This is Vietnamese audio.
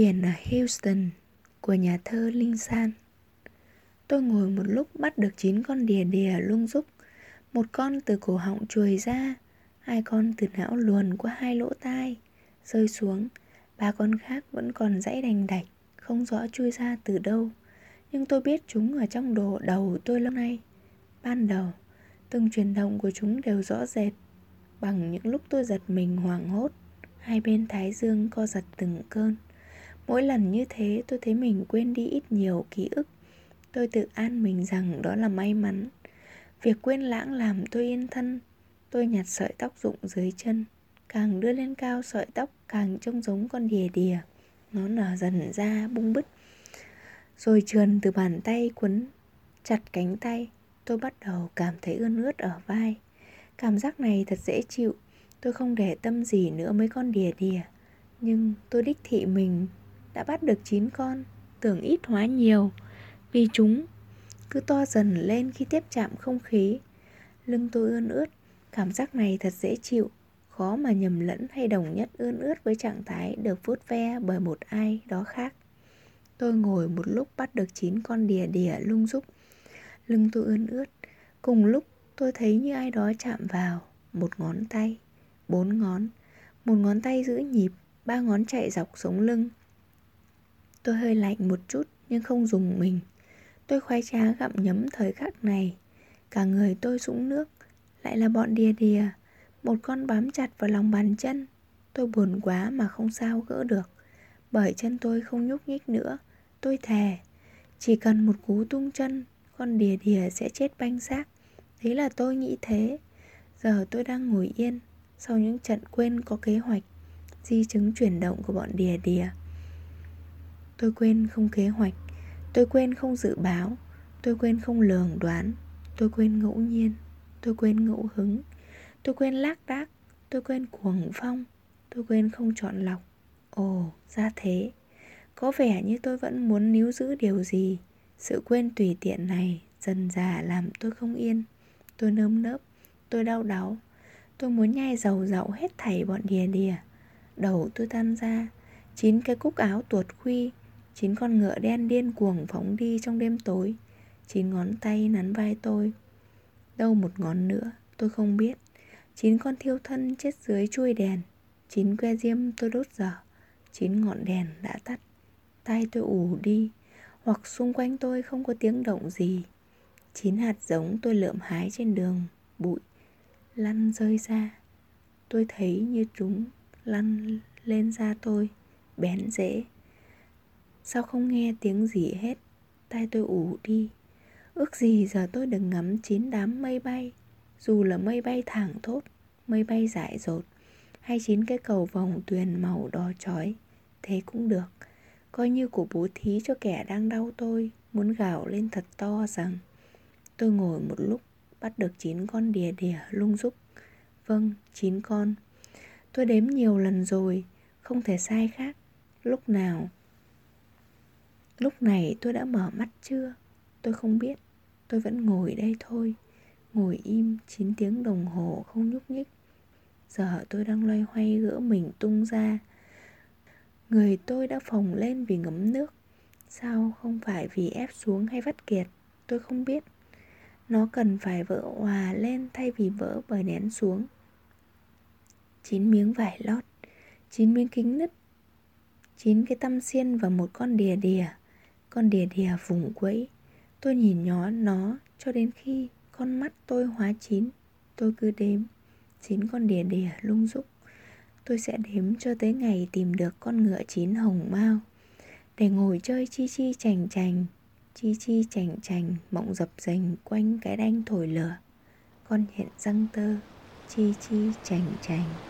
Biển ở Houston của nhà thơ Linh San Tôi ngồi một lúc bắt được chín con đìa đìa lung rúc. Một con từ cổ họng chuồi ra, Hai con từ não luồn qua hai lỗ tai, Rơi xuống. Ba con khác vẫn còn dãy đành đạch, Không rõ chui ra từ đâu. Nhưng tôi biết chúng ở trong đồ đầu tôi lâu nay. Ban đầu, Từng chuyển động của chúng đều rõ rệt. Bằng những lúc tôi giật mình hoảng hốt, Hai bên thái dương co giật từng cơn. Mỗi lần như thế, tôi thấy mình quên đi ít nhiều ký ức. Tôi tự an mình rằng đó là may mắn. Việc quên lãng làm tôi yên thân. Tôi nhặt sợi tóc rụng dưới chân. Càng đưa lên cao, sợi tóc càng trông giống con đìa đìa. Nó nở dần ra, bung bứt. Rồi trườn từ bàn tay quấn, chặt cánh tay. Tôi bắt đầu cảm thấy ươn ướt ở vai. Cảm giác này thật dễ chịu. Tôi không để tâm gì nữa mấy con đìa đìa. Nhưng tôi đích thị mình đã bắt được 9 con, Tưởng ít hóa nhiều. Vì chúng cứ to dần lên khi tiếp chạm không khí. Lưng tôi ươn ướt, Cảm giác này thật dễ chịu. Khó mà nhầm lẫn hay đồng nhất ươn ướt với trạng thái được vuốt ve bởi một ai đó khác. Tôi ngồi một lúc bắt được 9 con đìa đìa lung rúc. Lưng tôi ươn ướt, Cùng lúc tôi thấy như ai đó chạm vào, Một ngón tay, Bốn ngón, Một ngón tay giữ nhịp, Ba ngón chạy dọc sống lưng. Tôi hơi lạnh một chút nhưng không dùng mình. Tôi khoái trá gặm nhấm thời khắc này. Cả người tôi sũng nước, Lại là bọn đìa đìa. Một con bám chặt vào lòng bàn chân. Tôi buồn quá mà không sao gỡ được. Bởi chân tôi không nhúc nhích nữa, Tôi thề. Chỉ cần một cú tung chân, Con đìa đìa sẽ chết banh xác. Thế là tôi nghĩ thế. Giờ tôi đang ngồi yên Sau những trận quên có kế hoạch, Di chứng chuyển động của bọn đìa đìa. Tôi quên không kế hoạch. Tôi quên không dự báo. Tôi quên không lường đoán. Tôi quên ngẫu nhiên. Tôi quên ngẫu hứng. Tôi quên lác đác. Tôi quên cuồng phong. Tôi quên không chọn lọc. Ồ, ra thế. Có vẻ như tôi vẫn muốn níu giữ điều gì. Sự quên tùy tiện này Dần dà làm tôi không yên. Tôi nơm nớp. Tôi đau đáu. Tôi muốn nhai dầu dậu hết thảy bọn đìa đìa. Đầu tôi tan ra. Chín cái cúc áo tuột khuy. Chín con ngựa đen điên cuồng phóng đi trong đêm tối. Chín ngón tay nắn vai tôi. Đâu một ngón nữa, tôi không biết. Chín con thiêu thân chết dưới chuôi đèn. Chín que diêm tôi đốt dở. Chín ngọn đèn đã tắt. Tay tôi ủ đi. Hoặc xung quanh tôi không có tiếng động gì. Chín hạt giống tôi lượm hái trên đường, Bụi, Lăn rơi ra. Tôi thấy như chúng lăn lên da tôi, Bén dễ Sao không nghe tiếng gì hết? Tai tôi ủ đi. Ước gì giờ tôi đừng ngắm chín đám mây bay. Dù là mây bay thẳng thốt Mây bay dại dột Hay chín cái cầu vòng tuyền màu đỏ chói Thế cũng được. Coi như của bố thí cho kẻ đang đau tôi Muốn gào lên thật to rằng Tôi ngồi một lúc Bắt được chín con đìa đìa lung rúc. Vâng, chín con. Tôi đếm nhiều lần rồi Không thể sai khác. Lúc nào Lúc này tôi đã mở mắt chưa? Tôi không biết. Tôi vẫn ngồi đây thôi. Ngồi im 9 tiếng đồng hồ không nhúc nhích. Giờ tôi đang loay hoay gỡ mình tung ra. Người tôi đã phồng lên vì ngấm nước. Sao không phải vì ép xuống hay vắt kiệt? Tôi không biết. Nó cần phải vỡ hòa lên thay vì vỡ bởi nén xuống. Chín miếng vải lót, chín miếng kính nứt, chín cái tăm xiên và một con đìa đìa con đìa đìa vùng quẫy. Tôi nhìn nhó nó cho đến khi con mắt tôi hóa chín. Tôi cứ đếm. Chín con đìa đìa lung rúc. Tôi sẽ đếm cho tới ngày tìm được con ngựa chín hồng mau Để ngồi chơi chi chi chành chành, Chi chi chành chành, Mộng dập dành quanh cái đanh thổi lửa. Con hiện răng tơ, Chi chi chành chành.